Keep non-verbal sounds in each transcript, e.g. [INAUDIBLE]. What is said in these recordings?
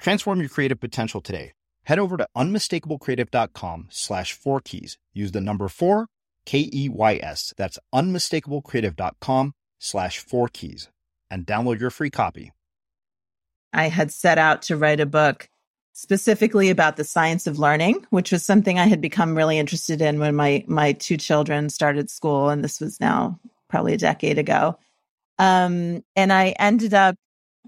Transform your creative potential today. Head over to unmistakablecreative.com slash four keys. Use the number four, K E Y S. That's unmistakablecreative.com slash four keys and download your free copy. I had set out to write a book specifically about the science of learning, which was something I had become really interested in when my my two children started school, and this was now probably a decade ago. Um, and I ended up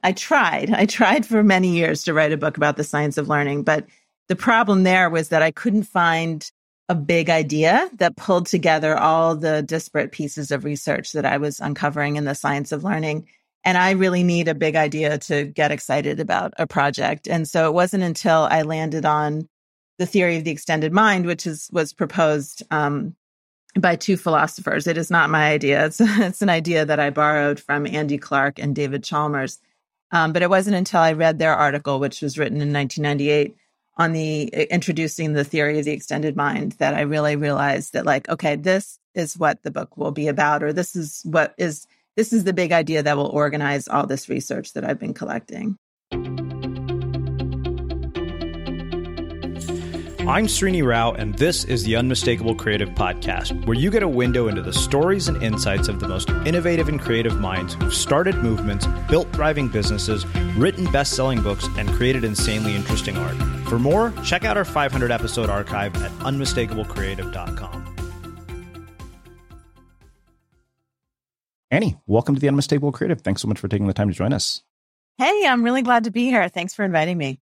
I tried. I tried for many years to write a book about the science of learning, but the problem there was that I couldn't find a big idea that pulled together all the disparate pieces of research that I was uncovering in the science of learning. And I really need a big idea to get excited about a project. And so it wasn't until I landed on the theory of the extended mind, which is was proposed um, by two philosophers. It is not my idea. It's [LAUGHS] it's an idea that I borrowed from Andy Clark and David Chalmers. Um, but it wasn't until I read their article, which was written in 1998 on the introducing the theory of the extended mind that I really realized that like, okay, this is what the book will be about, or this is what is, this is the big idea that will organize all this research that I've been collecting. I'm Srini Rao, and this is the Unmistakable Creative Podcast, where you get a window into the stories and insights of the most innovative and creative minds who've started movements, built thriving businesses, written best selling books, and created insanely interesting art. For more, check out our 500 episode archive at unmistakablecreative.com. Annie, welcome to the Unmistakable Creative. Thanks so much for taking the time to join us. Hey, I'm really glad to be here. Thanks for inviting me.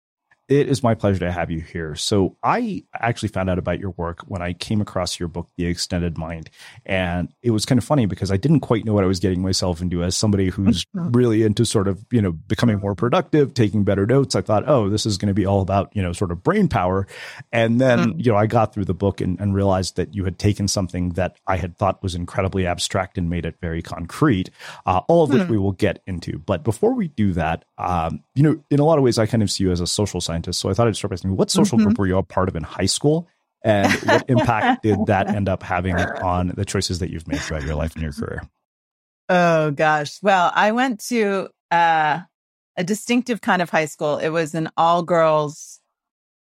It is my pleasure to have you here. So, I actually found out about your work when I came across your book, The Extended Mind. And it was kind of funny because I didn't quite know what I was getting myself into as somebody who's [LAUGHS] really into sort of, you know, becoming more productive, taking better notes. I thought, oh, this is going to be all about, you know, sort of brain power. And then, mm. you know, I got through the book and, and realized that you had taken something that I had thought was incredibly abstract and made it very concrete, uh, all of which mm. we will get into. But before we do that, um, you know, in a lot of ways, I kind of see you as a social scientist scientist. So I thought I'd start by asking, what social mm-hmm. group were you a part of in high school? And what [LAUGHS] impact did that end up having on the choices that you've made throughout your life and your career? Oh gosh. Well, I went to uh, a distinctive kind of high school. It was an all girls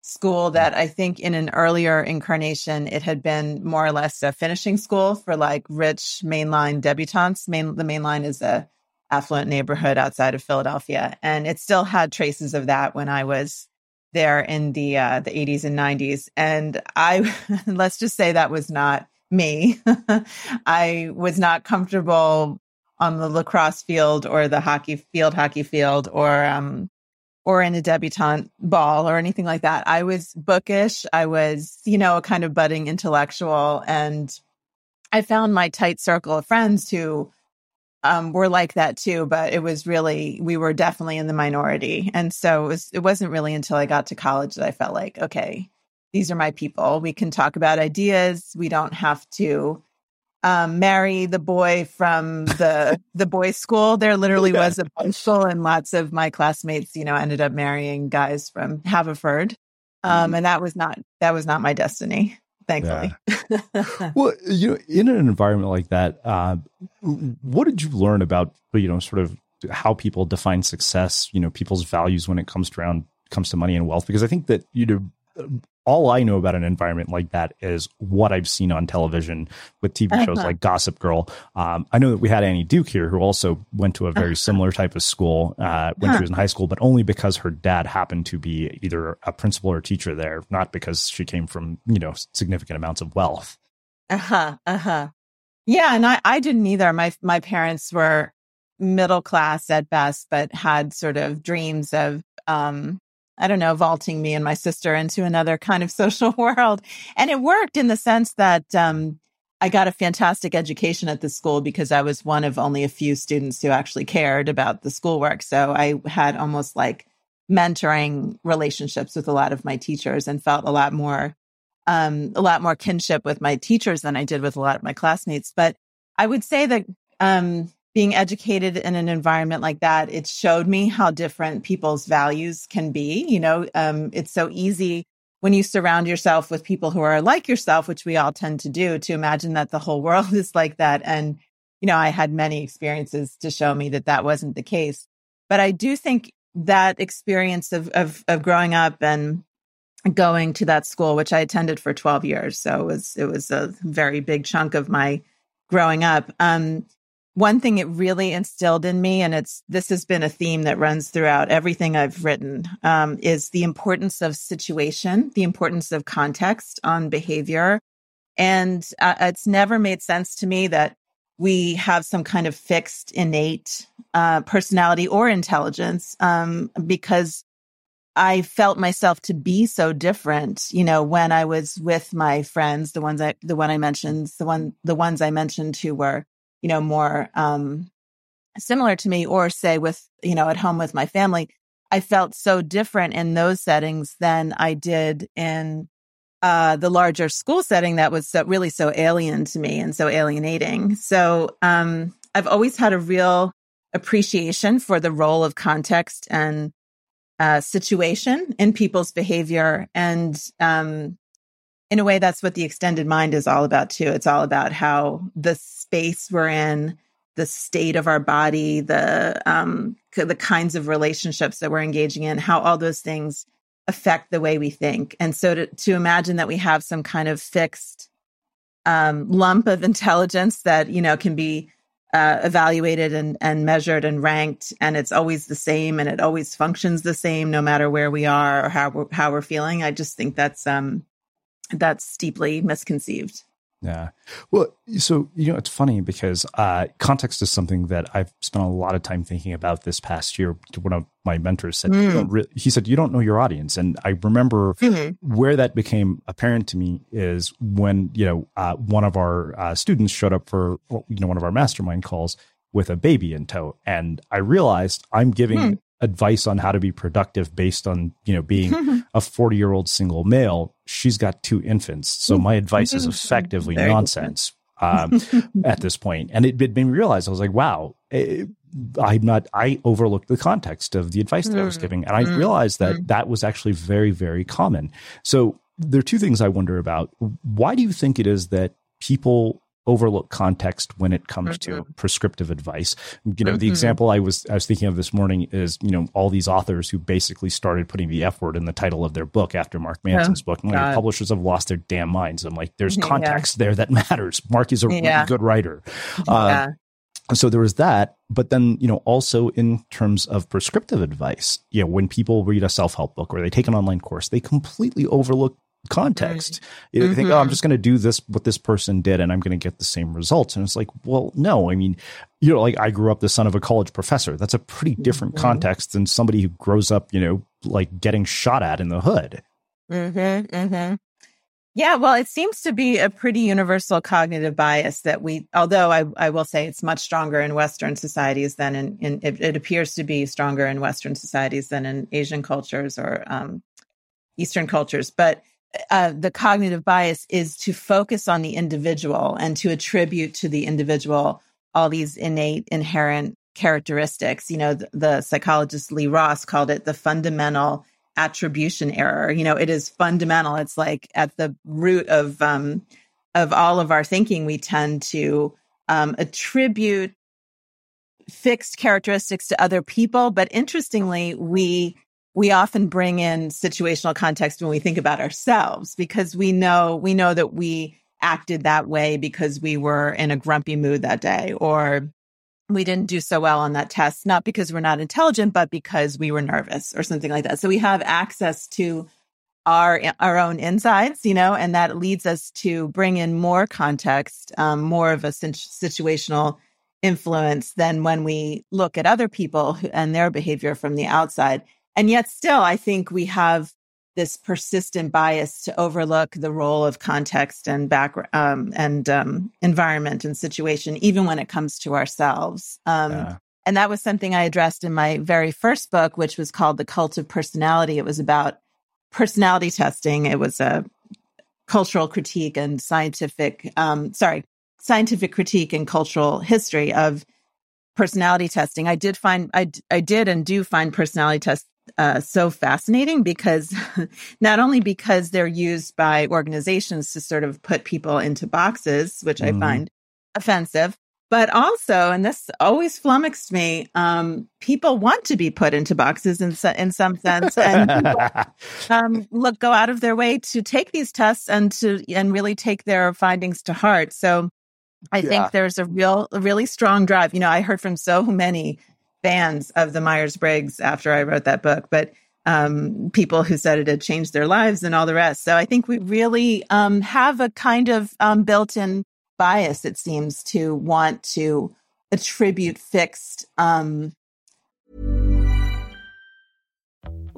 school that I think in an earlier incarnation, it had been more or less a finishing school for like rich mainline debutantes. Main, the mainline is a affluent neighborhood outside of Philadelphia. And it still had traces of that when I was there in the uh, the 80s and 90s and i [LAUGHS] let's just say that was not me. [LAUGHS] I was not comfortable on the lacrosse field or the hockey field hockey field or um or in a debutante ball or anything like that. I was bookish. I was you know a kind of budding intellectual. And i found my tight circle of friends who um, were like that too, but it was really we were definitely in the minority, and so it was. It wasn't really until I got to college that I felt like, okay, these are my people. We can talk about ideas. We don't have to um, marry the boy from the [LAUGHS] the boys' school. There literally yeah. was a bunch and lots of my classmates, you know, ended up marrying guys from Haverford, um, mm and that was not that was not my destiny thankfully. Yeah. [LAUGHS] well, you know, in an environment like that, uh, what did you learn about, you know, sort of how people define success, you know, people's values when it comes to around, comes to money and wealth? Because I think that, you know, all I know about an environment like that is what I've seen on television with TV shows uh-huh. like Gossip Girl. Um, I know that we had Annie Duke here, who also went to a very uh-huh. similar type of school uh, when huh. she was in high school, but only because her dad happened to be either a principal or teacher there, not because she came from you know significant amounts of wealth. Uh huh. Uh huh. Yeah, and I I didn't either. My my parents were middle class at best, but had sort of dreams of um I don't know, vaulting me and my sister into another kind of [LAUGHS] social world. And it worked in the sense that um, I got a fantastic education at the school because I was one of only a few students who actually cared about the schoolwork. So I had almost like mentoring relationships with a lot of my teachers and felt a lot more um, a lot more kinship with my teachers than I did with a lot of my classmates. But I would say that um, being educated in an environment like that, it showed me how different people's values can be. You know, um, it's so easy when you surround yourself with people who are like yourself, which we all tend to do, to imagine that the whole [LAUGHS] world is like that. And, you know, I had many experiences to show me that that wasn't the case. But I do think that experience of, of, of growing up and going to that school, which I attended for 12 years. So it was, it was a very big chunk of my growing up. Um, one thing it really instilled in me, and it's this has been a theme that runs throughout everything I've written, um, is the importance of situation, the importance of context on behavior. And uh, it's never made sense to me that we have some kind of fixed innate uh, personality or intelligence um, because I felt myself to be so different, you know, when I was with my friends, the ones I, the one I mentioned, the one, the ones I mentioned who were you know, more um, similar to me, or say with, you know, at home with my family, I felt so different in those settings than I did in uh, the larger school setting that was so, really so alien to me and so alienating. So um, I've always had a real appreciation for the role of context and uh, situation in people's behavior. And um, in a way, that's what the extended mind is all about, too. It's all about how the space we're in, the state of our body, the um, the kinds of relationships that we're engaging in, how all those things affect the way we think. And so to, to imagine that we have some kind of fixed um, lump of [LAUGHS] intelligence that you know can be uh, evaluated and, and measured and ranked, and it's always the same, and it always functions the same, no matter where we are or how we're, how we're feeling. I just think that's um, that's deeply misconceived. Yeah. Well, so, you know, it's funny because uh, context is something that I've spent a lot of time thinking about this past year. One of my mentors said, mm. re- he said, you don't know your audience. And I remember mm-hmm. where that became apparent to me is when, you know, uh, one of our uh, students showed up for, you know, one of our mastermind calls with a baby in tow. And I realized I'm giving mm advice on how to be productive based on you know being [LAUGHS] a 40 year old single male she's got two infants. So my advice is effectively Very nonsense um, at this point. And it made me realize i was like wow it, eh, i'm not i overlooked the context of the advice that i was mm. giving. And i mm. realized that mm. that was actually very very common. So there are two things i wonder about. Why do you think it is that people overlook context when it comes mm-hmm. to prescriptive advice. You know, mm-hmm. the example I was I was thinking of this morning is, you know, all these authors who basically started putting the F word in the title of their book after Mark Manson's book. And like, publishers have lost their damn minds. I'm like, there's [LAUGHS] context yeah. there that matters. Mark is a yeah. really good writer. Yeah. Uh, so there was that, but then, you know, also in terms of prescriptive advice, you know, when people read a self-help book or they take an online course, they completely overlook context. You mm-hmm. think, oh, I'm just going to do this, what this person did, and I'm going to get the same results. And it's like, well, no, I mean, you know, like I grew up the son of a college professor. That's a pretty different mm-hmm. context than somebody who grows up, you know, like getting shot at in the hood. Mm-hmm, mm-hmm. Yeah, well, it seems to be a pretty universal cognitive bias that we, although I, I will say it's much stronger in Western societies than in, in it, it, appears to be stronger in Western societies than in Asian cultures or um, Eastern cultures. But uh, the cognitive bias is to focus on the individual and to attribute to the individual all these innate, inherent characteristics. You know, the, the psychologist Lee Ross called it the fundamental attribution error. You know, it is fundamental. It's like at the root of um, of all of our thinking. We tend to um, attribute fixed characteristics to other people, but interestingly, we we often bring in situational context when we think about ourselves because we know we know that we acted that way because we were in a grumpy mood that day or we didn't do so well on that test not because we're not intelligent but because we were nervous or something like that. So we have access to our our own insides you know and that leads us to bring in more context um, more of a situational influence than when we look at other people and their behavior from the outside and yet still, I think we have this persistent bias to overlook the role of context and background um, and um, environment and situation, even when it comes to ourselves. Um, yeah. And that was something I addressed in my very first book, which was called The Cult of Personality. It was about personality testing. It was a cultural critique and scientific, um, sorry, scientific critique and cultural history of personality testing. I did find, I, I did and do find personality tests uh, so fascinating because [LAUGHS] not only because they're used by organizations to sort of put people into boxes, which mm-hmm. I find offensive, but also, and this always flummoxed me, um, people want to be put into boxes in, in some sense, and [LAUGHS] um, look go out of their way to take these tests and to and really take their findings to heart. So, I yeah. think there's a real, a really strong drive. You know, I heard from so many fans of the Myers Briggs after I wrote that book, but um, people who said it had changed their lives and all the rest. So I think we really um, have a kind of um, built in bias, it seems, to want to attribute fixed. Um,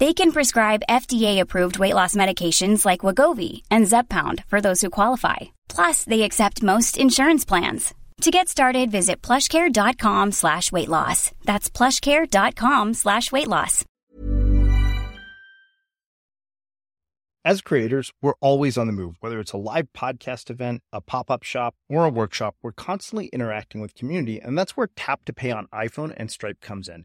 They can prescribe FDA-approved weight loss medications like Wegovy and Zepbound for those who qualify. Plus, they accept most insurance plans. To get started, visit plushcare.com slash weight loss. That's plushcare.com slash weight loss. As creators, we're always on the move. Whether it's a live podcast event, a pop-up shop, or a workshop, we're constantly interacting with community, and that's where Tap to Pay on iPhone and Stripe comes in.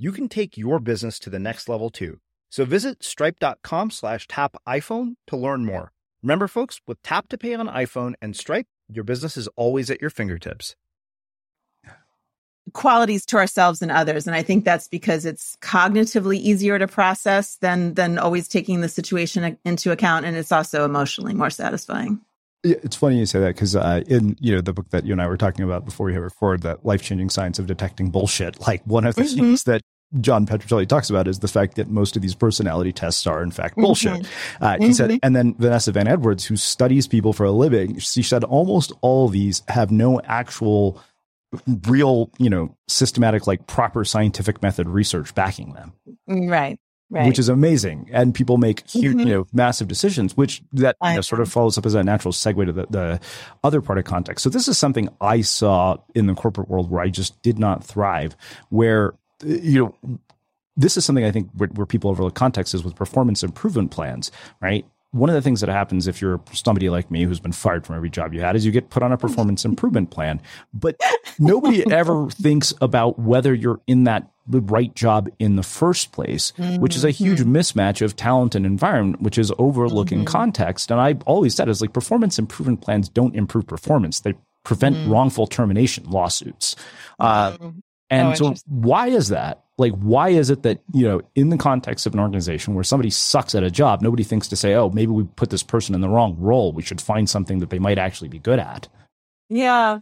you can take your business to the next level too. So visit stripe.com slash tap iPhone to learn more. Remember, folks, with Tap to Pay on iPhone and Stripe, your business is always at your fingertips. Qualities to ourselves and others. And I think that's because it's cognitively easier to process than than always taking the situation into account. And it's also emotionally more satisfying. It's funny you say that because uh, in you know the book that you and I were talking about before we hit record, that life changing science of detecting bullshit. Like one of the mm-hmm. things that John Petrocelli talks about is the fact that most of these personality tests are in fact bullshit. Mm-hmm. Uh, he mm-hmm. said, and then Vanessa Van Edwards, who studies people for a living, she said almost all of these have no actual real, you know, systematic, like proper scientific method research backing them. Right. Right. Which is amazing, and people make huge, mm-hmm. you know, massive decisions. Which that you know, sort of follows up as a natural segue to the, the other part of context. So this is something I saw in the corporate world where I just did not thrive. Where you know, this is something I think where, where people overlook context is with performance improvement plans, right? One of the things that happens if you're somebody like me who's been fired from every job you had is you get put on a performance improvement plan. But nobody [LAUGHS] ever thinks about whether you're in that the right job in the first place, which is a huge mm-hmm. mismatch of talent and environment, which is overlooking mm-hmm. context. And I always said is like performance improvement plans don't improve performance. They prevent mm. wrongful termination lawsuits. Uh. And oh, so why is that? Like, why is it that, you know, in the context of an organization where somebody sucks at a job, nobody thinks to say, oh, maybe we put this person in the wrong role. We should find something that they might actually be good at. Yeah.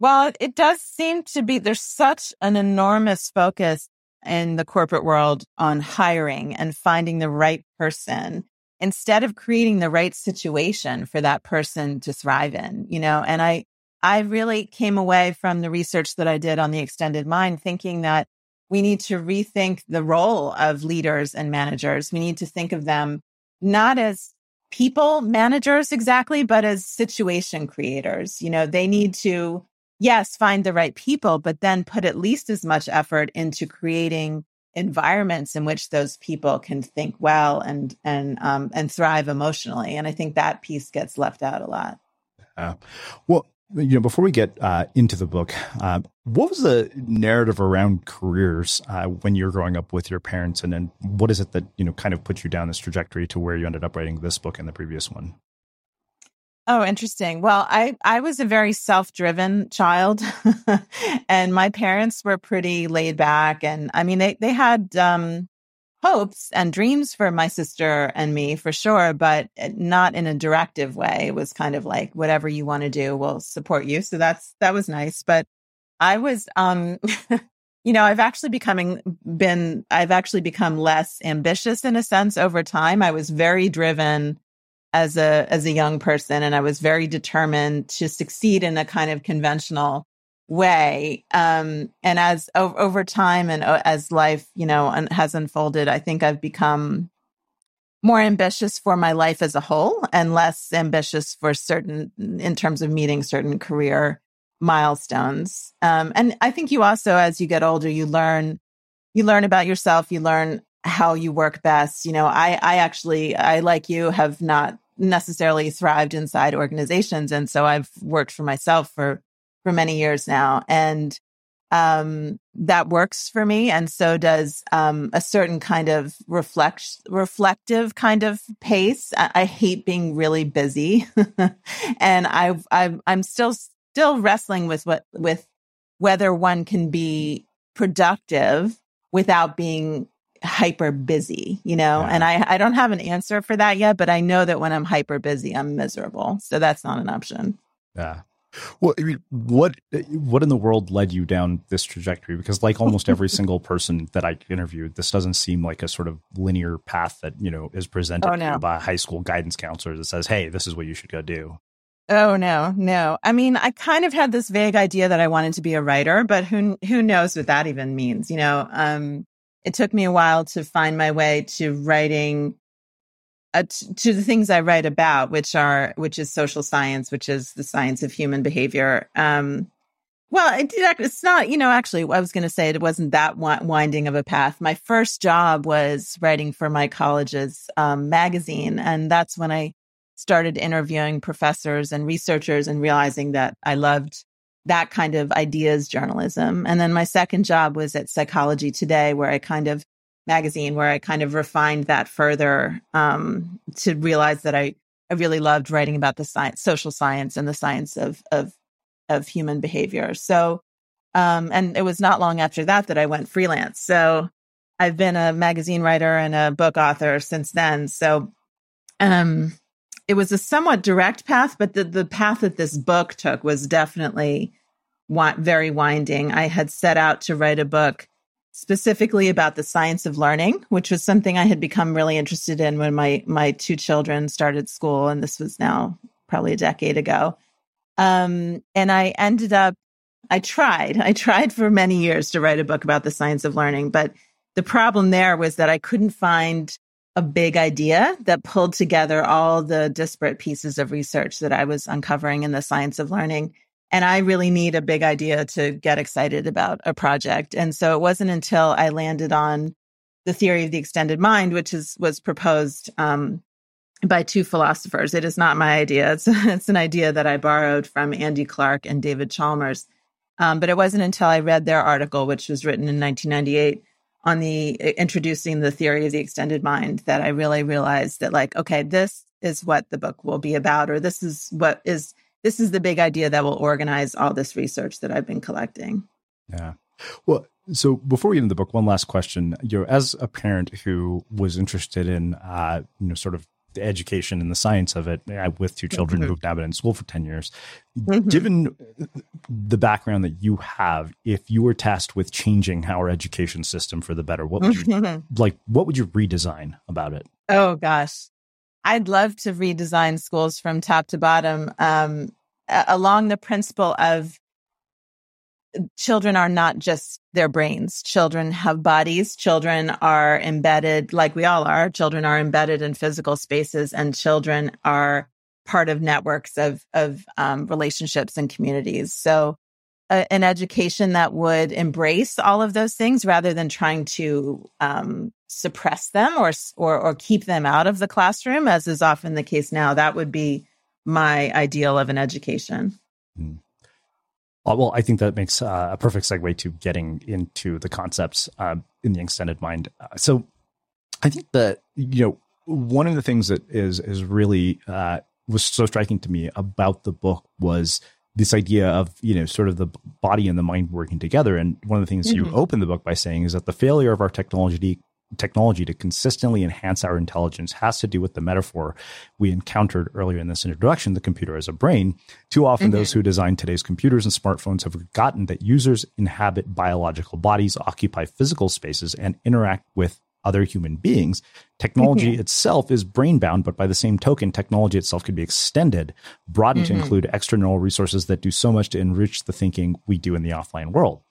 Well, it does seem to be there's such an enormous focus in the corporate world on hiring and finding the right person instead of creating the right situation for that person to thrive in, you know, and I, I really came away from the research that I did on the extended mind thinking that we need to rethink the role of leaders and managers. We need to think of them not as people managers exactly, but as situation creators. You know, they need to, yes, find the right people, but then put at least as much effort into creating environments in which those people can think well and and um, and thrive emotionally. And I think that piece gets left out a lot. Uh, well, you know, before we get uh, into the book, uh, what was the narrative around careers uh, when you were growing up with your parents, and then what is it that you know kind of put you down this trajectory to where you ended up writing this book and the previous one? Oh, interesting. Well, I I was a very self-driven child, [LAUGHS] and my parents were pretty laid back, and I mean they they had um, hopes and dreams for my sister and me for sure, but not in a directive way. It was kind of like whatever you want to do, we'll support you. So that's that was nice. But I was um [LAUGHS] you know, I've actually becoming been I've actually become less ambitious in a sense over time. I was very driven as a as a young person and I was very determined to succeed in a kind of conventional way. Um, and as o- over time and uh, as life, you know, un- has unfolded, I think I've become more ambitious for my life as a whole and less ambitious for certain, in terms of meeting certain career milestones. Um, and I think you also, as you get older, you learn, you learn about yourself, you learn how you work best. You know, I, I actually, I like you have not necessarily thrived inside organizations. And so I've worked for myself for for many years now. And um, that works for me. And so does um, a certain kind of reflect, reflective kind of pace. I, I hate being really busy. [LAUGHS] and I've, I'm still, still wrestling with what, with whether one can be productive without being hyper busy, you know, yeah. and I, I don't have an answer for that yet, but I know that when I'm hyper busy, I'm miserable. So that's not an option. Yeah. Well, I mean, what what in the world led you down this trajectory? Because, like [LAUGHS] almost every single person that I interviewed, this doesn't seem like a sort of linear path that you know is presented oh, no. by a high school guidance counselor that says, "Hey, this is what you should go do." Oh no, no. I mean, I kind of had this vague idea that I wanted to be a writer, but who who knows what that even means? You know, um, it took me a while to find my way to writing uh, to the things I write about, which are which is social science, which is the science of human behavior. Um, well, it, it's not, you know, actually, I was going to say it wasn't that winding of a path. My first job was writing for my college's um, magazine, and that's when I started interviewing professors and researchers and realizing that I loved that kind of ideas journalism. And then my second job was at Psychology Today, where I kind of magazine where I kind of refined that further um, to realize that I I really loved writing about the science, social science and the science of, of, of human behavior. So, um, and it was not long after that that I went freelance. So I've been a magazine writer and a book author since then. So, um, it was a somewhat direct path, but the, the path that this book took was definitely very winding. I had set out to write a book specifically about the science of learning, which was something I had become really interested in when my my two children started school, and this was now probably a decade ago. Um, and I ended up, I tried, I tried for many years to write a book about the science of learning, but the problem there was that I couldn't find a big idea that pulled together all the disparate pieces of research that I was uncovering in the science of learning and I really need a big idea to get excited about a project. And so it wasn't until I landed on the theory of the extended mind, which is was proposed um, by two philosophers. It is not my idea. It's [LAUGHS] it's an idea that I borrowed from Andy Clark and David Chalmers. Um, but it wasn't until I read their article, which was written in 1998 on the introducing the theory of the extended mind, that I really realized that like, okay, this is what the book will be about, or this is what is this is the big idea that will organize all this research that I've been collecting. Yeah. Well, so before we get into the book, one last question. You know, as a parent who was interested in, uh, you know, sort of the education and the science of it uh, with two children mm-hmm. who've now been in school for 10 years, mm-hmm. given the background that you have, if you were tasked with changing our education system for the better, what would you, [LAUGHS] like, what would you redesign about it? Oh gosh. I'd love to redesign schools from top to bottom um, along the principle of children are not just their brains. Children have bodies. Children are embedded, like we all are. Children are embedded in physical spaces, and children are part of networks of of um, relationships and communities. So, uh, an education that would embrace all of those things rather than trying to um, suppress them or, or or keep them out of the classroom, as is often the case now. That would be my ideal of an education. Mm. Well, I think that makes uh, a perfect segue to getting into the concepts uh, in the extended mind. Uh, so, I think that you know one of the things that is is really uh, was so striking to me about the book was this idea of you know sort of the body and the mind working together. And one of the things mm-hmm. you open the book by saying is that the failure of our technology technology to consistently enhance our intelligence has to do with the metaphor we encountered earlier in this introduction the computer as a brain. Too often, mm-hmm. those who design today's computers and smartphones have forgotten that users inhabit biological bodies, occupy physical spaces, and interact with other human beings. Technology mm-hmm. itself is brain bound, but by the same token, technology itself could be extended, broadened mm-hmm. to include external resources that do so much to enrich the thinking we do in the offline world.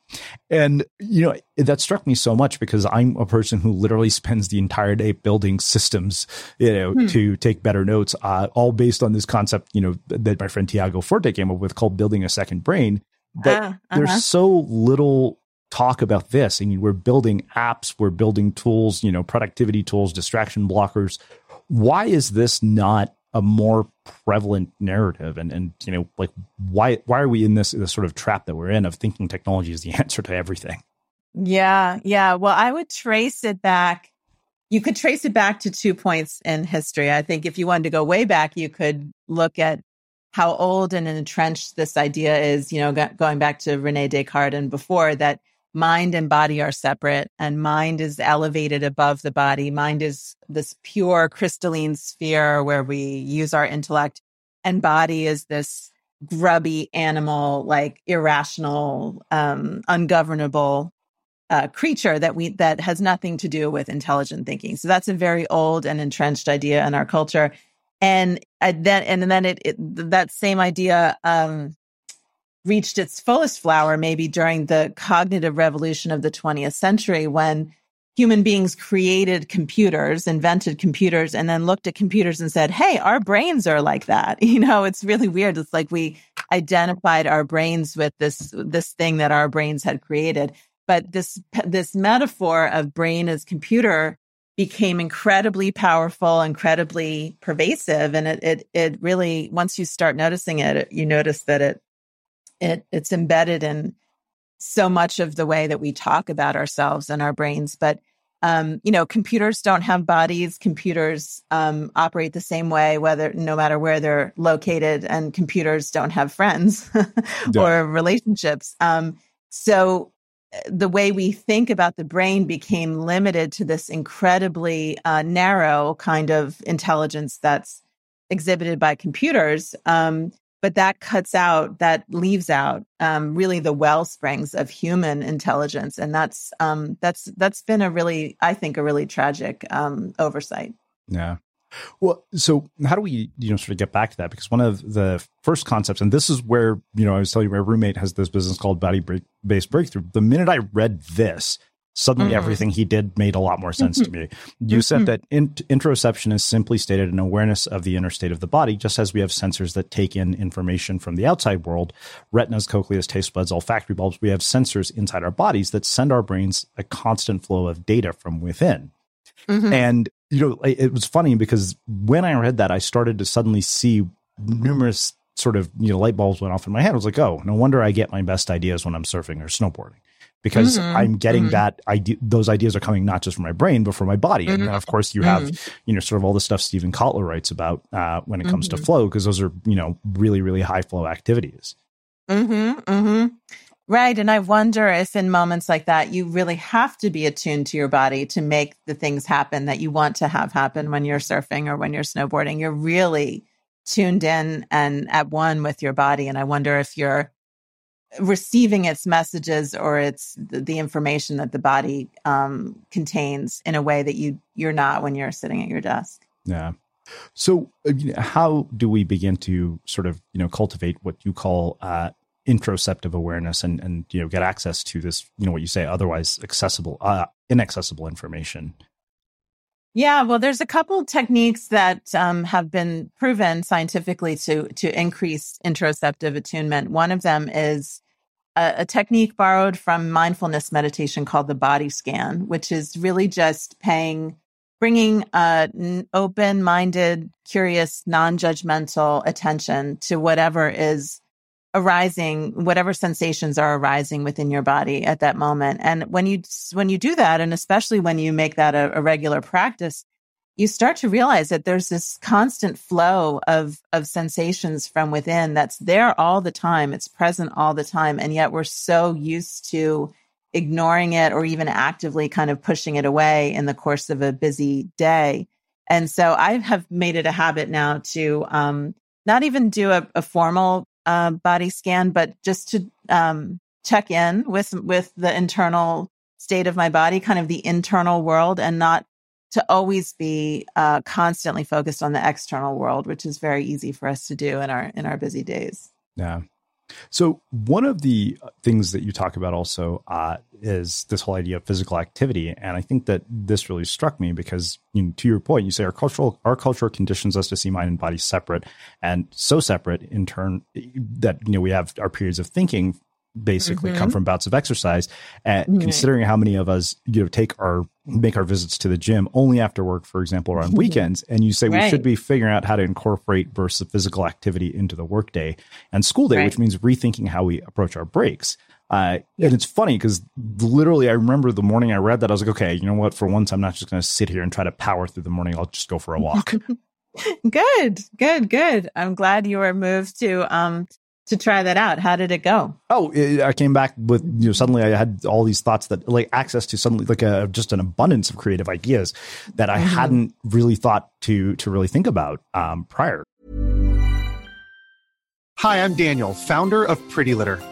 And, you know, that struck me so much because I'm a person who literally spends the entire day building systems, you know, hmm. to take better notes, uh, all based on this concept, you know, that my friend Tiago Forte came up with called building a second brain. But uh, uh-huh. there's so little talk about this. I mean, we're building apps, we're building tools, you know, productivity tools, distraction blockers. Why is this not a more prevalent narrative and and you know like why why are we in this this sort of trap that we're in of thinking technology is the [LAUGHS] answer to everything? Yeah yeah. Well i would trace it back. You could trace it back to two points in history. I think if you wanted to go way back you could look at how old and entrenched this idea is you know going back to rene descartes and before that mind and body are separate and mind is elevated above the body. Mind is this pure crystalline sphere where we use our intellect and body is this grubby animal, like irrational, um, ungovernable uh, creature that we that has nothing to do with intelligent thinking. So that's a very old and entrenched idea in our culture. And I, then and then it, it that same idea um, reached its fullest flower maybe during the cognitive revolution of the 20th century when human beings created computers, invented computers, and then looked at computers and said, Hey, our brains are like that. [LAUGHS] You know, it's really weird. It's like we identified our brains with this, this thing that our brains had created. But this, this metaphor of brain as computer became incredibly powerful, incredibly pervasive. And it, it, it really, once you start noticing it, you notice that it it it's embedded in so much of the way that we talk about ourselves and our brains but um, you know, computers don't have bodies. Computers um, operate the same way, whether no matter where they're located, and computers don't have friends [LAUGHS] yeah. or relationships. Um, so uh, the way we think about the brain became limited to this incredibly uh, narrow kind of intelligence that's exhibited by computers. Um, but that cuts out, that leaves out um, really the well springs of human intelligence, and that's um, that's that's been a really, I think, a really tragic um, oversight. Yeah. Well, so how do we, you know, sort of get back to that? Because one of the first concepts, and this is where, you know, I was telling you, my roommate has this business called body break based breakthrough. The minute I read this, suddenly mm-hmm. everything he did made a lot more sense to me. You mm-hmm. said that in- interoception is simply stated an awareness of the inner state of the body, just as we have sensors that take in information from the outside world, retinas, cochleas, taste buds, olfactory bulbs. We have sensors inside our bodies that send our brains a constant flow of data from within. Mm-hmm. And, you know, it was funny because when I read that, I started to suddenly see numerous sort of, you know, light bulbs went off in my head. I was like, oh, no wonder I get my best ideas when I'm surfing or snowboarding because mm-hmm. I'm getting mm-hmm. that idea. Those ideas are coming not just from my brain, but from my body. Mm-hmm. And of course, you have, mm-hmm. you know, sort of all the stuff Steven Kotler writes about uh, when it comes to mm-hmm. flow, because those are, you know, really, really high flow activities. Mm-hmm. Right. And I wonder if in moments like that, you really have to be attuned to your body to make the things happen that you want to have happen when you're surfing or when you're snowboarding. You're really tuned in and at one with your body. And I wonder if you're receiving its messages or its the, the information that the body um, contains in a way that you you're not when you're sitting at your desk. Yeah. So, uh, how do we begin to sort of you know cultivate what you call uh, interoceptive awareness and and you know get access to this you know what you say otherwise accessible uh, inaccessible information? Yeah, well, there's a couple techniques that um, have been proven scientifically to to increase interoceptive attunement. One of them is a, a technique borrowed from mindfulness meditation called the body scan, which is really just paying, bringing an open-minded, curious, non-judgmental attention to whatever is arising whatever sensations are arising within your body at that moment. And when you when you do that and especially when you make that a, a, regular practice you start to realize that there's this constant flow of of sensations from within that's there all the time. It's present all the time. And yet we're so used to ignoring it or even actively kind of pushing it away in the course of a busy day. And so i have made it a habit now to um, not even do a, a formal uh, body scan, but just to um, check in with with the internal state of my body, kind of the internal world, and not to always be uh, constantly focused on the external world, which is very easy for us to do in our in our busy days. Yeah. So one of the things that you talk about also uh, is this whole idea of physical activity, and I think that this really struck me because, you know, to your point, you say our cultural our culture conditions us to see mind and body separate, and so separate in turn that you know we have our periods of thinking basically mm-hmm. come from bouts of exercise. And mm-hmm. considering how many of us, you know, take our make our visits to the gym only after work, for example, or on weekends, and you say right. we should be figuring out how to incorporate bursts of physical activity into the workday and school day, right. which means rethinking how we approach our breaks. Uh, yeah. And it's funny because literally, I remember the morning I read that, I was like, okay, you know what? For once, I'm not just going to sit here and try to power through the morning. I'll just go for a walk. [LAUGHS] good, good, good. I'm glad you were moved to um, to try that out. How did it go? Oh, I came back with you know suddenly I had all these thoughts that like access to suddenly like a just an abundance of creative ideas that I mm-hmm. hadn't really thought to to really think about um, prior. Hi, I'm Daniel, founder of Pretty Litter.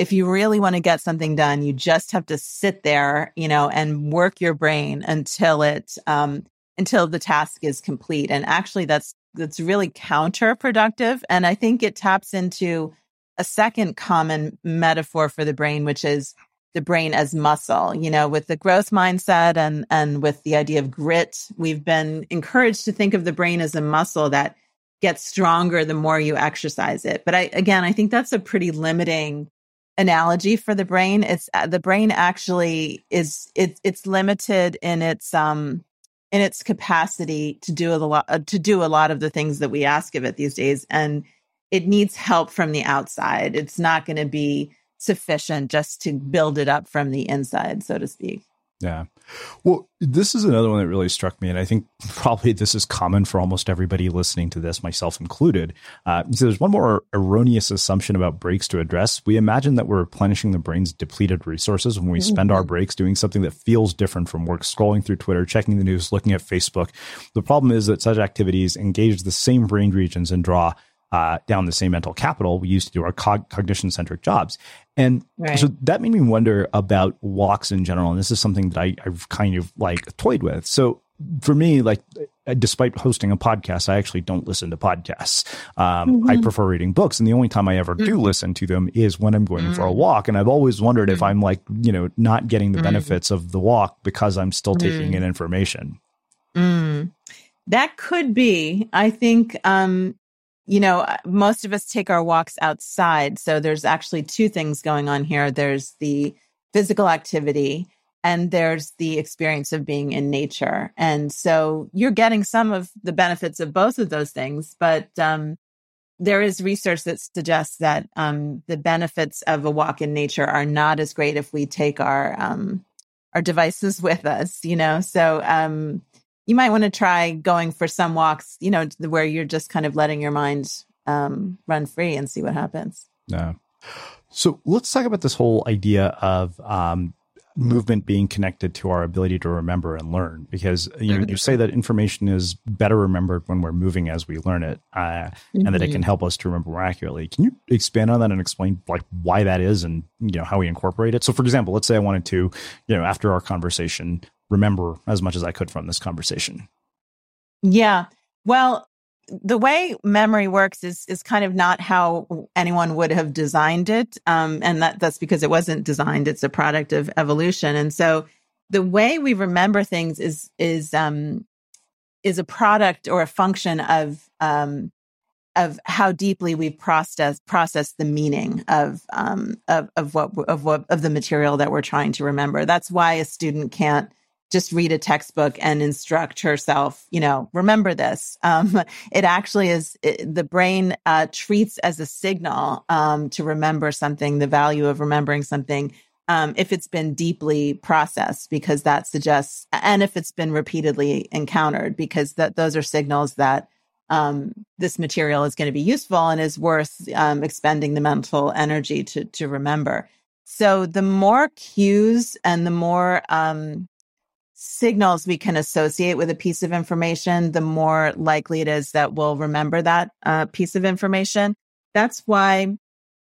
if you really want to get something done, you just have to sit there, you know, and work your brain until it, um, until the task is complete. And actually that's, that's really counterproductive. And I think it taps into a second common metaphor for the brain, which is the brain as muscle. You know, with the growth mindset and and with the idea of grit, we've been encouraged to think of the brain as a muscle that gets stronger the more you exercise it. But I again, I think that's a pretty limiting analogy for the brain. It's uh, the brain actually is it's it's limited in its um in its capacity to do a lot uh, to do a lot of the things that we ask of it these days and it needs help from the outside. It's not going to be sufficient just to build it up from the inside, so to speak. Yeah. Well, this is another one that really struck me. And I think [LAUGHS] probably this is common for almost everybody listening to this, myself included. Uh, so there's one more erroneous assumption about breaks to address. We imagine that we're replenishing the brain's depleted resources when we spend mm-hmm. our breaks doing something that feels different from work, scrolling through Twitter, checking the news, looking at Facebook. The problem is that such activities engage the same brain regions and draw uh, down the same mental capital we used to do our cog- cognition centric jobs. And right. so that made me wonder about walks in general. And this is something that I, I've kind of like toyed with. So for me, like, uh, despite hosting a podcast, I actually don't listen to podcasts. Um, mm-hmm. I prefer reading books. And the only time I ever do mm-hmm. listen to them is when I'm going mm-hmm. for a mm. walk. And I've always wondered if mm. I'm like, you know, not getting the mm. benefits of the walk because I'm still taking in information. Mm. That could be. I think um, you know, uh, most of us take our walks outside. So there's actually two things going on here. There's the physical activity and there's the experience of being in nature. And so you're getting some of the benefits of both of those things, but um, there is research that suggests that um, the benefits of a walk in nature are not as great if we take our um, our devices [LAUGHS] with us. You know, so um, you might want to try going for some walks, you know, where you're just kind of letting your mind um, run free and see what happens. Yeah. So let's talk about this whole idea of um, movement being connected to our ability to remember and learn because you know you say that information is better remembered when we're moving as we learn it uh, mm-hmm. and that it can mm-hmm. help us to remember more accurately can you expand on that and explain like why that is and you know how we incorporate it so for example let's say i wanted to you know after our conversation remember as much as i could from this conversation yeah well the way memory works is is kind of not how anyone would have designed it, um, and that that's because it wasn't designed. It's a product of evolution, and so the way we remember things is is um, is a product or a function of um, of how deeply we've processed processed the meaning of um, of of what of what of the material that we're trying to remember. That's why a student can't just read a textbook and instruct herself, you know, remember this. [LAUGHS] Um, it actually is it, the brain uh, treats as a signal um, to remember something, the value of remembering something. Um, if it's been deeply processed, because that suggests, and if it's been repeatedly encountered, because that those are signals that um, this material is going to be useful and is worth um, expending the mental energy to to remember. So the more cues and the more um, signals we can associate with a piece of information, the more likely it is that we'll remember that uh, piece of information. That's why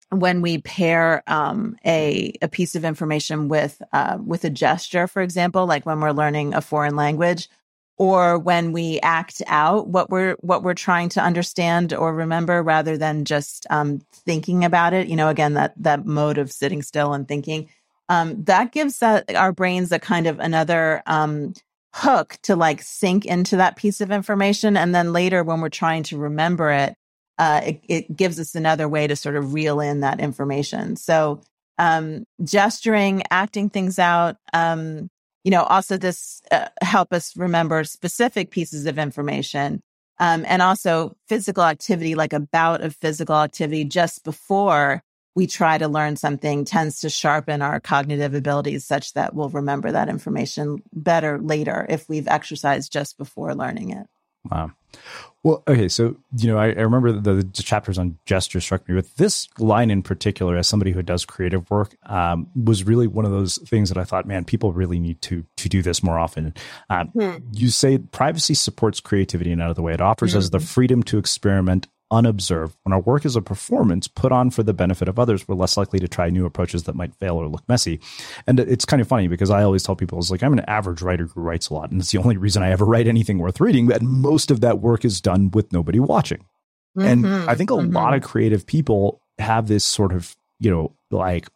when we pair um, a a piece of information with uh, with a gesture, for example, like when we're learning a foreign language, or when we act out what we're what we're trying to understand or remember, rather than just um, thinking about it. You know, again, that that mode of sitting still and thinking um, that gives that, our brains a kind of another um, hook to like sink into that piece of information. And then later, when we're trying to remember it, uh, it, it, gives us another way to sort of reel in that information. So, um, gesturing, acting things out, um, you know, also this uh, help us remember specific pieces of information. Um, and also physical activity, like a bout of physical activity just before we try to learn something tends to sharpen our cognitive abilities such that we'll remember that information better later if we've exercised just before learning it. Wow. Well, okay. So, you know, I, I remember the, the, chapters on gesture struck me, but this line in particular, as somebody who does creative work, um, was really one of those things that I thought, man, people really need to to do this more often. Um, hmm. You say privacy supports creativity and out of the way. It offers mm-hmm. us the freedom to experiment unobserved. When our work is a performance put on for the benefit of others, we're less likely to try new approaches that might fail or look messy. And it's kind of funny because I always tell people, it's like, I'm an average writer who writes a lot. And it's the only reason I ever write anything worth reading. And most of that work is done with nobody watching. Mm-hmm. And I think a mm-hmm. lot of creative people have this sort of, you know, like,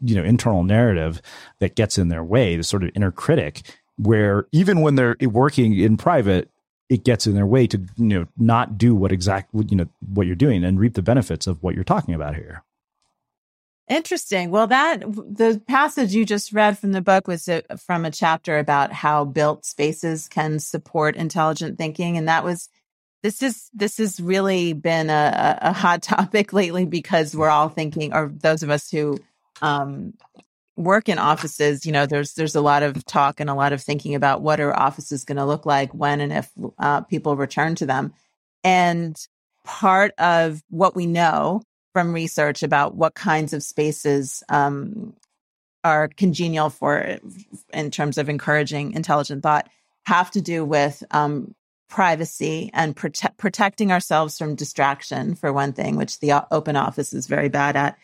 you know, internal narrative that gets in their way, the sort of inner critic, where even when they're working in private, it gets in their way to you know not do what exactly you know what you're doing and reap the benefits of what you're talking about here. Interesting. Well, that the passage you just read from the book was a, from a chapter about how built spaces can support intelligent thinking, and that was this is this has really been a, a hot [LAUGHS] topic lately because we're all thinking, or those of us who um, work in offices, you know, there's there's a lot of talk and a lot of thinking about what are offices going to look like when and if uh, people return to them. And part of what we know from research about what kinds of spaces um, are congenial for in terms of encouraging intelligent thought have to do with um, privacy and prote- protecting ourselves from distraction for one thing which the open office is very bad at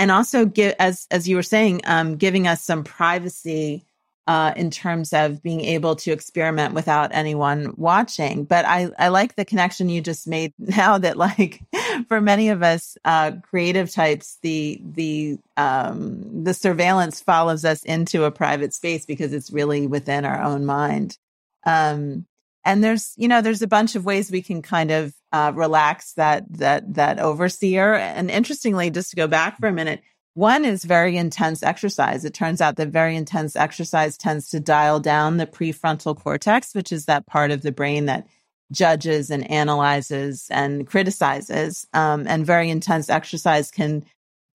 and also give as as you were saying um, giving us some privacy uh, in terms of being able to experiment without anyone watching. But i i like the connection you just made [LAUGHS] now that like [LAUGHS] for many of us uh, creative types the the um, the surveillance follows us into a private space because it's really within our own mind. Um, and there's you know there's a bunch of ways we can kind of uh, relax that that that overseer. And interestingly just to go back for a minute one is very intense exercise. It turns out that very intense exercise tends to dial down the prefrontal cortex which is that part of the brain that judges and analyzes and criticizes. Um, and very intense exercise can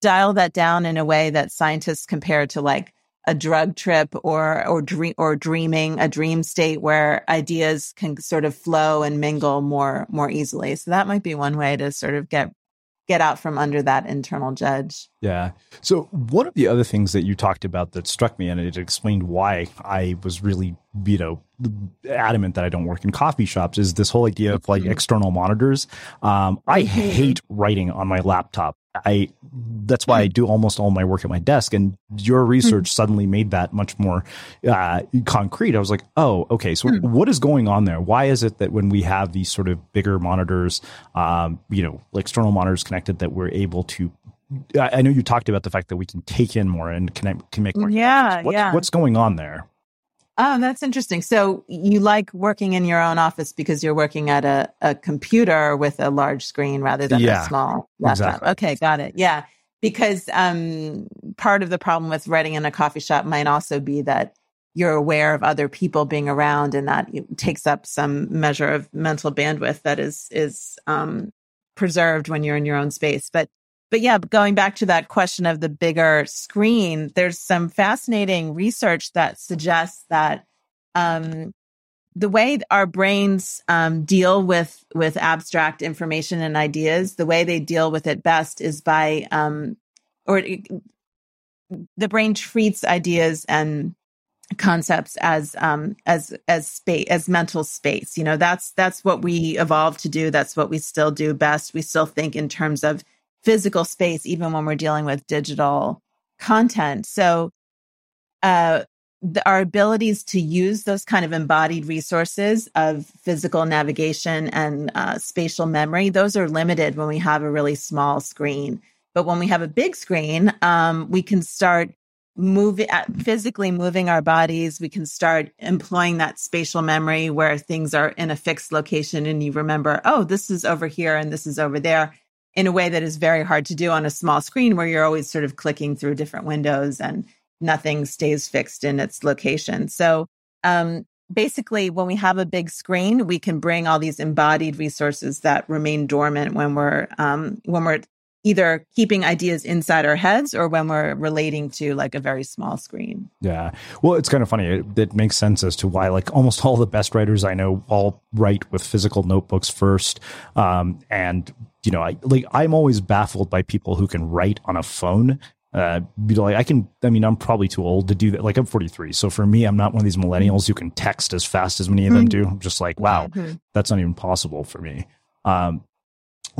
dial that down in a way that scientists compare to like a drug trip or or dream or dreaming a dream state where ideas can sort of flow and mingle more more easily so that might be one way to sort of get get out from under that internal judge. Yeah. So one of the other things that you talked about that struck me and it explained why I was really, you know, adamant that I don't work in coffee shops is this whole idea of like mm-hmm. external monitors. Um, I mm-hmm. hate writing on my laptop. I that's why I do almost all my work at my desk. And your research suddenly made that much more uh, concrete. I was like, oh, okay. So hmm. what is going on there? Why is it that when we have these sort of bigger monitors, um, you know, external monitors connected, that we're able to I know you talked about the fact that we can take in more and can, can make more. Yeah, what's, yeah. What's going on there? Oh, that's interesting. So you like working in your own office because you're working at a, a computer with a large screen rather than yeah, a small laptop. Exactly. Okay, got it. Yeah. Because um, part of the problem with writing in a coffee shop might also be that you're aware of other people being around and that takes up some measure of mental bandwidth that is is um, preserved when you're in your own space. But but yeah, going back to that question of the bigger screen, there's some fascinating research that suggests that um, the way our brains um, deal with with abstract information and ideas, the way they deal with it best is by um, or it, the brain treats ideas and concepts as um as as space as mental space you know that's that's what we evolved to do that's what we still do best. We still think in terms of physical space, even when we're dealing with digital content. So, uh, the, our abilities to use those kind of embodied resources of physical navigation and uh, spatial memory, those are limited when we have a really small screen. But when we have a big screen, um, we can start moving uh, physically moving our bodies. We can start employing that spatial memory where things are in a fixed location and you remember, oh, this is over here and this is over there in a way that is very hard to do on a small screen where you're always sort of clicking through different windows and nothing stays fixed in its location. So, um, basically, when we have a big screen, we can bring all these embodied resources that remain dormant when we're um, when we're either keeping ideas inside our heads or when we're relating to like a very small screen. Yeah. Well, it's kind of funny. It, it, makes sense as to why like almost all the best writers I know all write with physical notebooks first. Um, and you know, I like I'm always baffled by people who can write on a phone. Uh, you know, like I can. I mean, I'm probably too old to do that. Like I'm 43, so for me, I'm not one of these millennials who can text as fast as many of them do. I'm just like, wow, mm-hmm. that's not even possible for me. Um,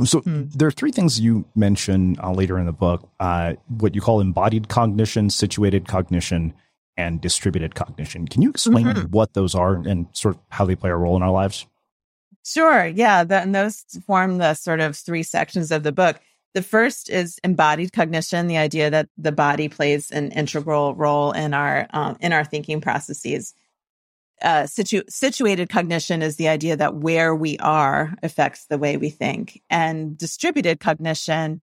so hmm. there are three things you mention uh, later in the book: uh, what you call embodied cognition, situated cognition, and distributed cognition. Can you explain mm-hmm. what those are and sort of how they play a role in our lives? Sure. Yeah. The, and those form the sort of three sections of the book. The first is embodied cognition, the idea that the body plays an integral role in our um, in our thinking processes. Uh, situ- situated cognition is the idea that where we are affects the way we think, and distributed cognition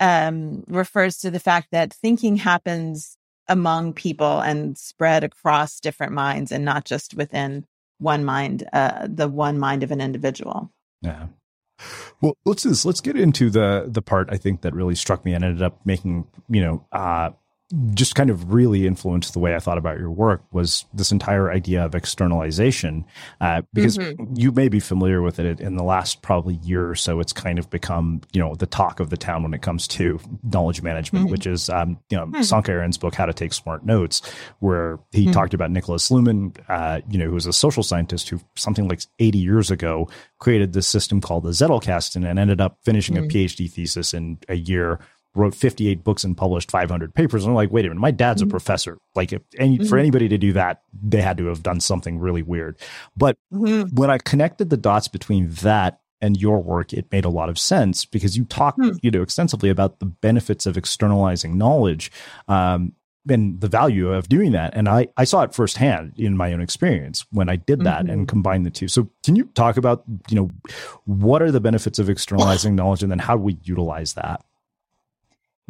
um, refers to the fact that thinking happens among people and spread across different minds, and not just within one mind, uh, the one mind of an individual. Yeah. Well, let's this. Let's get into the the part I think that really struck me and ended up making you know uh, just kind of really influenced the way I thought about your work was this entire idea of externalization. Uh, because mm-hmm. you may be familiar with it in the last probably year or so, it's kind of become, you know, the talk of the town when it comes to knowledge management, mm-hmm. which is, um, you know, mm-hmm. Ahrens' book, How to Take Smart Notes, where he mm-hmm. talked about Niklas Luhmann, uh, you know, who was a social scientist who something like 80 years ago created this system called the Zettelkasten and ended up finishing a mm-hmm. PhD thesis in a year wrote 58 books and published 500 papers. And I'm like, wait a minute, my dad's a mm-hmm. professor. Like, if any, mm-hmm. for anybody to do that, they had to have done something really weird. But mm-hmm. when I connected the dots between that and your work, it made a lot of sense because you talk, mm. you know, extensively about the benefits of externalizing knowledge. Um, and the value of doing that. And I, I saw it firsthand in my own experience when I did that mm-hmm. and combined the two. So can you talk about, you know, what are the benefits of externalizing knowledge and then how do we utilize that?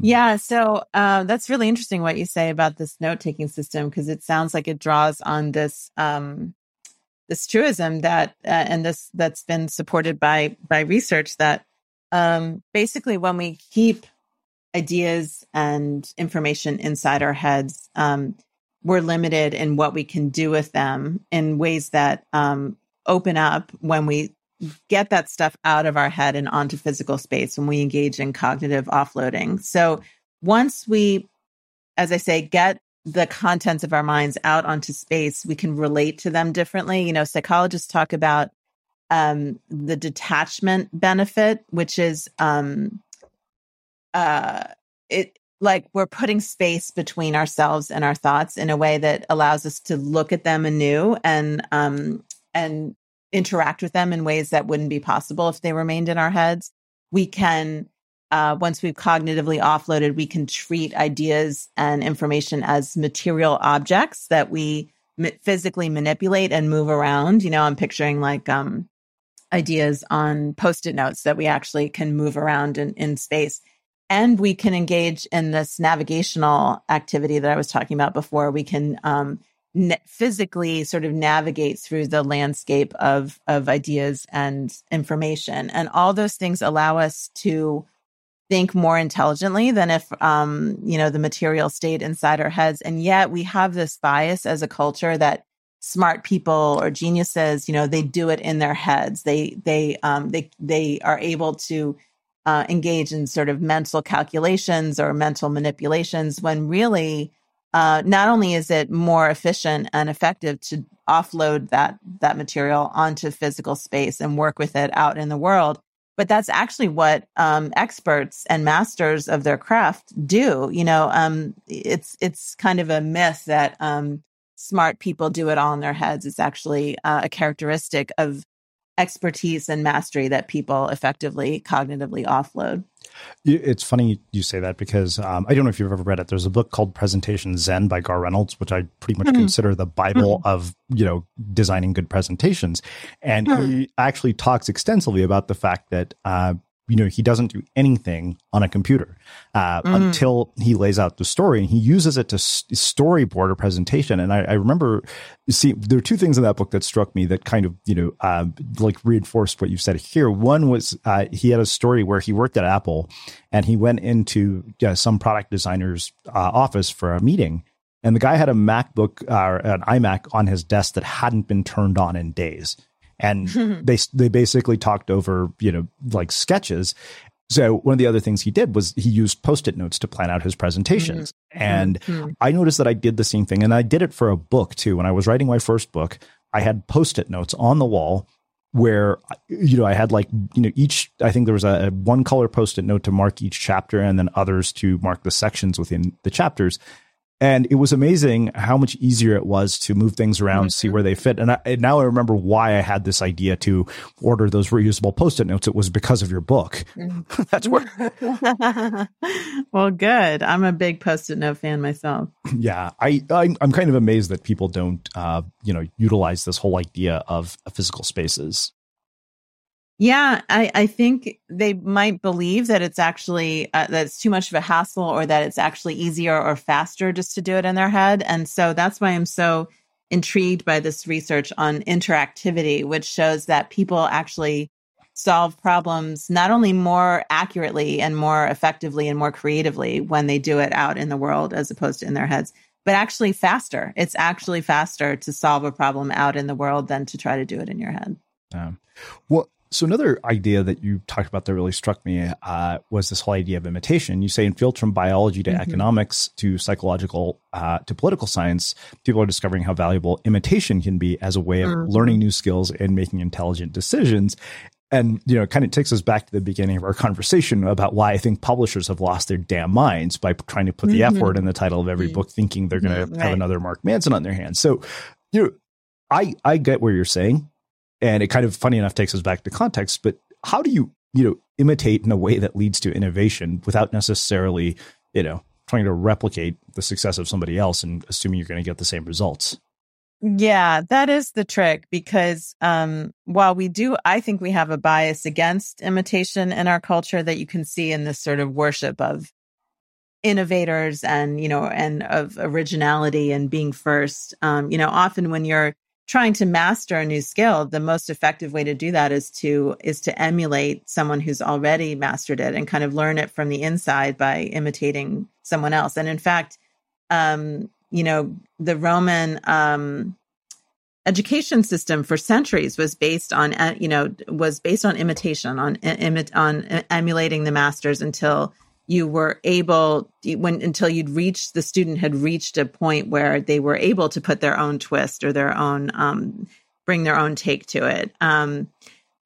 Yeah, so uh, that's really interesting what you say about this note taking system because it sounds like it draws on this um, this truism that uh, and this that's been supported by by research that um, basically when we keep ideas and information inside our heads, um, we're limited in what we can do with them in ways that um, open up when we get that stuff out of our head and onto physical space when we engage in cognitive offloading. So once we, as I say, get the contents of our minds out onto space, we can relate to them differently. You know, psychologists talk about um, the detachment benefit, which is um, uh, it like we're putting space between ourselves and our thoughts in a way that allows us to look at them anew and um, and interact with them in ways that wouldn't be possible if they remained in our heads. We can uh, once we've cognitively offloaded, we can treat ideas and information as material objects that we physically manipulate and move around. You know, I'm picturing like um, ideas on post-it notes that we actually can move around in, in space. And we can engage in this navigational activity that I was talking about before. We can um, physically sort of navigate through the landscape of of ideas and information, and all those things allow us to think more intelligently than if um, you know the material stayed inside our heads. And yet we have this bias as a culture that smart people or geniuses you know they do it in their heads. They they um, they they are able to uh, engage in sort of mental calculations or mental manipulations when really uh, not only is it more efficient and effective to offload that that material onto physical space and work with it out in the world but that's actually what um, experts and masters of their craft do. You know, um, it's it's kind of a myth that um, smart people do it all in their heads. It's actually uh, a characteristic of expertise and mastery that people effectively cognitively offload. It's funny you say that because um, I don't know if you've ever read it. There's a book called Presentation Zen by Garr Reynolds, which I pretty much mm-hmm. consider the Bible mm-hmm. of you know designing good presentations, and mm-hmm. he actually talks extensively about the fact that uh, you know he doesn't do anything on a computer uh, mm. until he lays out the story and he uses it to storyboard a presentation. And I, I, remember see there are two things in that book that struck me that kind of you know uh, like reinforced what you said here. One was uh, he had a story where he worked at apple and he went into some product designer's uh, office for a meeting and the guy had a macbook or uh, an imac on his desk that hadn't been turned on in days and [LAUGHS] they they basically talked over you know like sketches. So one of the other things he did was he used post-it notes to plan out his presentations. Mm-hmm. and mm-hmm. i noticed that i did the same thing and i did it for a book too. When i was writing my first book i had post-it notes on the wall where you know I had like you know each I think there was a, a, one color post-it note to mark each chapter and then others to mark the sections within the chapters and it was amazing how much easier it was to move things around, mm-hmm. see where they fit. And, I, and, now I remember why I had this idea to order those reusable post-it notes. It was because of your book. Mm-hmm. [LAUGHS] That's where. [LAUGHS] well, good. I'm a big post-it note fan myself. [LAUGHS] Yeah, I, I am kind of amazed that people don't, uh, you know, utilize this whole idea of physical spaces. Yeah, I, I think they might believe that it's actually uh, that it's too much of a hassle, or that it's actually easier or faster just to do it in their head, and so that's why I'm so intrigued by this research on interactivity, which shows that people actually solve problems not only more accurately and more effectively and more creatively when they do it out in the world as opposed to in their heads, but actually faster. It's actually faster to solve a problem out in the world than to try to do it in your head. Um, well, so another idea that you talked about that really struck me uh, was this whole idea of imitation. You say in fields from biology to mm-hmm. economics to psychological uh, to political science, people are discovering how valuable imitation can be as a way of mm-hmm. learning new skills and making intelligent decisions. And you know, it kind of takes us back to the beginning of our conversation about why I think publishers have lost their damn minds by trying to put the mm-hmm. F word in the title of every mm-hmm. book, thinking they're going to mm-hmm. have another Mark Manson on their hands. So, you know, I I get where you're saying and it kind of funny enough takes us back to context but how do you you know imitate in a way that leads to innovation without necessarily you know trying to replicate the success of somebody else and assuming you're going to get the same results? Yeah that is the trick because um, while we do i think we have a bias against imitation in our culture that you can see in this sort of worship of innovators and you know and of originality and being first. Um, you know often when you're trying to master a new skill the most effective way to do that is to is to emulate someone who's already mastered it and kind of learn it from the inside by imitating someone else. And in fact um you know the roman um education system for centuries was based on uh, you know was based on imitation on on emulating the masters until you were able when until you'd reached the student had reached a point where they were able to put their own twist or their own um, bring their own take to it. Um,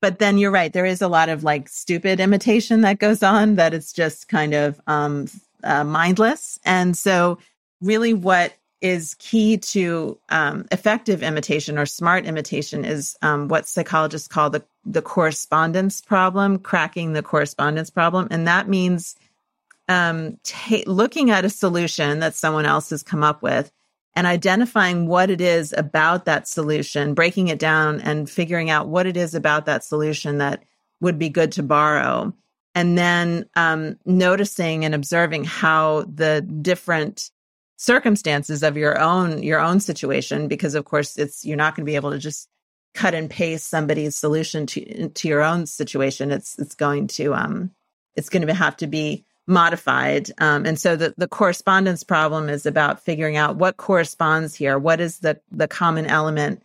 but then you're right there is a lot of like stupid imitation that goes on that it's just kind of um, uh, mindless. And so really what is key to um, effective imitation or smart imitation is um, what psychologists call the the correspondence problem, cracking the correspondence problem, and that means um, ta- looking at a solution that someone else has come up with and identifying what it is about that solution, breaking it down and figuring out what it is about that solution that would be good to borrow. And then um, noticing and observing how the different circumstances of your own your own situation because of course it's you're not going to be able to just cut and paste somebody's solution to to your own situation it's it's going to um it's going to have to be modified um and so the the correspondence problem is about figuring out what corresponds here what is the the common element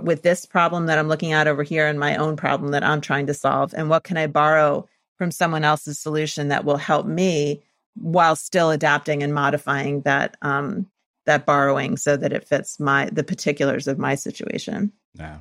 with this problem that I'm looking at over here and my own problem that I'm trying to solve and what can I borrow from someone else's solution that will help me while still adapting and modifying that um, that borrowing so that it fits my the particulars of my situation. Yeah.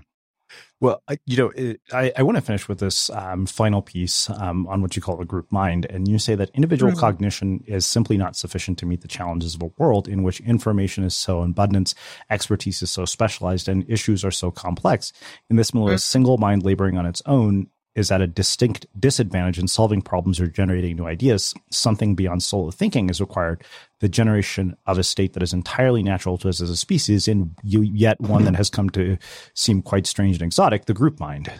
Well, I, you know, it, I, I want to finish with this um, final piece um, on what you call the group mind. And you say that individual mm-hmm. cognition is simply not sufficient to meet the challenges of a world in which information is so abundant, expertise is so specialized, and issues are so complex. In this middle, mm-hmm. a single mind laboring on its own is at a distinct disadvantage in solving problems or generating new ideas, something beyond solo thinking is required. The generation of a state that is entirely natural to us as a species, and yet one that has come to seem quite strange and exotic, the group mind.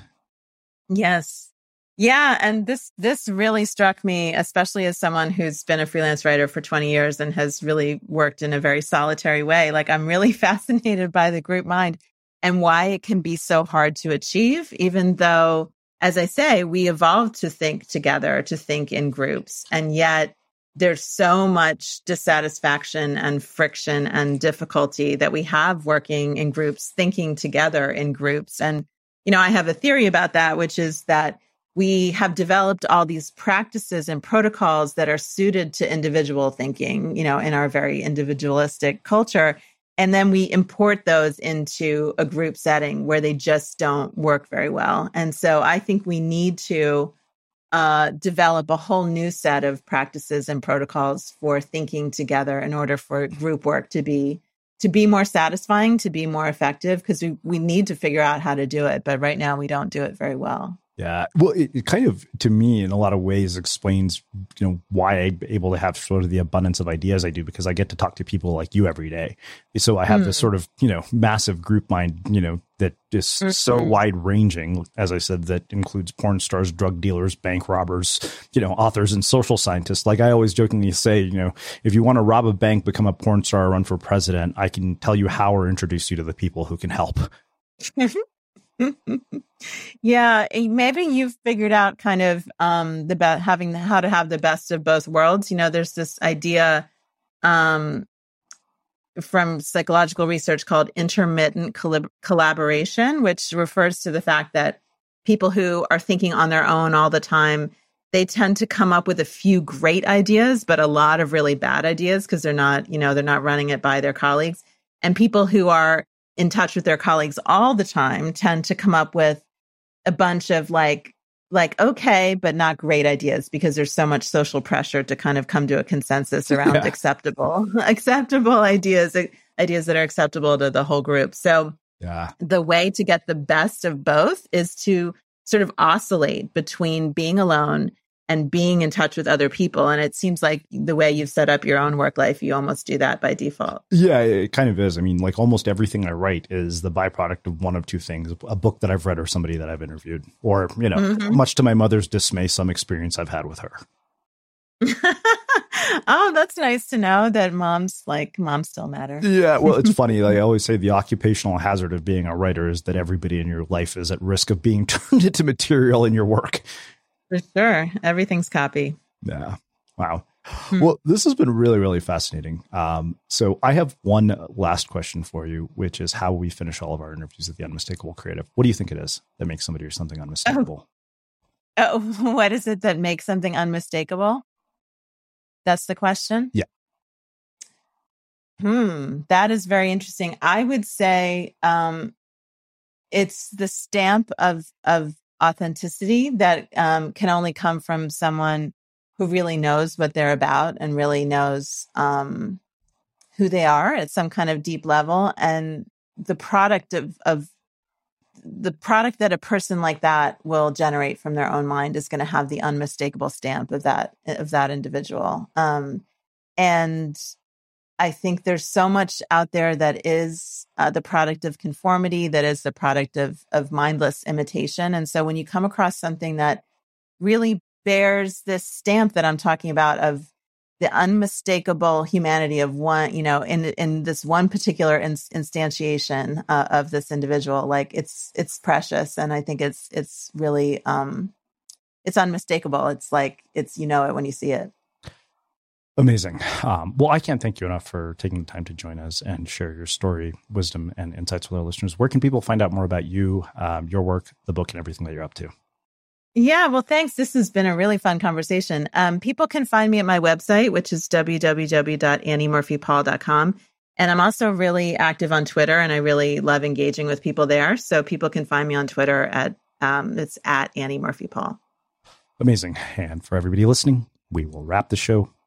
Yes. Yeah, and this this really struck me, especially as someone who's been a freelance writer for 20 years and has really worked in a very solitary way. Like I'm really [LAUGHS] fascinated by the group mind and why it can be so hard to achieve, even though as I say, we evolved to think together, to think in groups. And yet there's so much dissatisfaction and friction and difficulty that we have working in groups, thinking together in groups. And, you know, I have a theory about that, which is that we have developed all these practices and protocols that are suited to individual thinking, you know, in our very individualistic culture. And then we import those into a group setting where they just don't work very well. And so I think we need to uh, develop a whole new set of practices and protocols for thinking together in order for group work to be to be more satisfying, to be more effective, because we, we need to figure out how to do it. But right now we don't do it very well. Yeah. Well, it, it, kind of, to me, in a lot of ways, explains, you know, why I'm able to have sort of the abundance of ideas I do because I get to talk to people like you every day. So I have mm. this hmm. sort of, you know, massive group mind, you know, that is mm-hmm. so wide ranging, as I said, that includes porn stars, drug dealers, bank robbers, you know, authors and social scientists. Like I always jokingly say, you know, if you want to rob a bank, become a porn star, run for president, I can tell you how or introduce you to the people who can help. [LAUGHS] yeah, eh, maybe you've figured out kind of um the best having the, how to have the best of both worlds. You know, there's this idea um from psychological research called intermittent collab- collaboration, which refers to the fact that people who are thinking on their own all the time, they tend to come up with a few great ideas, but a lot of really bad ideas because they're not, you know, they're not running it by their colleagues. And people who are in touch with their colleagues all the time tend to come up with a bunch of like like okay but not great ideas because there's so much social pressure to kind of come to a consensus [LAUGHS] around yeah. acceptable [LAUGHS] acceptable ideas eh, ideas that are acceptable to the whole group so yeah the way to get the best of both is to sort of oscillate between being alone and being in touch with other people. And it seems like the way you've set up your own work life, you almost do that by default. Yeah, it kind of is. I mean, like almost everything I write is the byproduct of one of two things a book that I've read or somebody that I've interviewed, or, you know, mm-hmm. much to my mother's dismay, some experience I've had with her. [LAUGHS] oh, that's nice to know that moms like moms still matter. Yeah, well, it's funny. Like I [LAUGHS] always say, the occupational hazard of being a writer is that everybody in your life is at risk of being [LAUGHS] turned into material in your work. For sure. Everything's copy. Yeah. Wow. Well, this has been really, really fascinating. Um, so I have one last question for you, which is how we finish all of our interviews at the Unmistakable Creative. What do you think it is that makes somebody or something unmistakable? Oh, [LAUGHS] what is it that makes something unmistakable? That's the question? Yeah. Hmm, that is very interesting. I would say um, it's the stamp of of authenticity that um, can only come from someone who really knows what they're about and really knows um, who they are at some kind of deep level, and the product of of the product that a person like that will generate from their own mind is going to have the unmistakable stamp of that of that individual. Um, and i think there's so much out there that is uh, the product of conformity that is the product of of mindless imitation and so when you come across something that really bears this stamp that i'm talking about of the unmistakable humanity of one, you know, in in this one particular in, instantiation uh, of this individual. Like it's it's precious, and I think it's it's really um, it's unmistakable. It's like it's you know it when you see it. Amazing. Um, well, I can't thank you enough for taking the time to join us and share your story, wisdom, and insights with our listeners. Where can people find out more about you, um, your work, the book, and everything that you're up to? Yeah, well, thanks. This has been a really fun conversation. Um, people can find me at my website, which is www.anniemurphypaul.com. And I'm also really active on Twitter and I really love engaging with people there. So people can find me on Twitter at, um, it's at Annie Murphy Paul. Amazing. And for everybody listening, we will wrap the show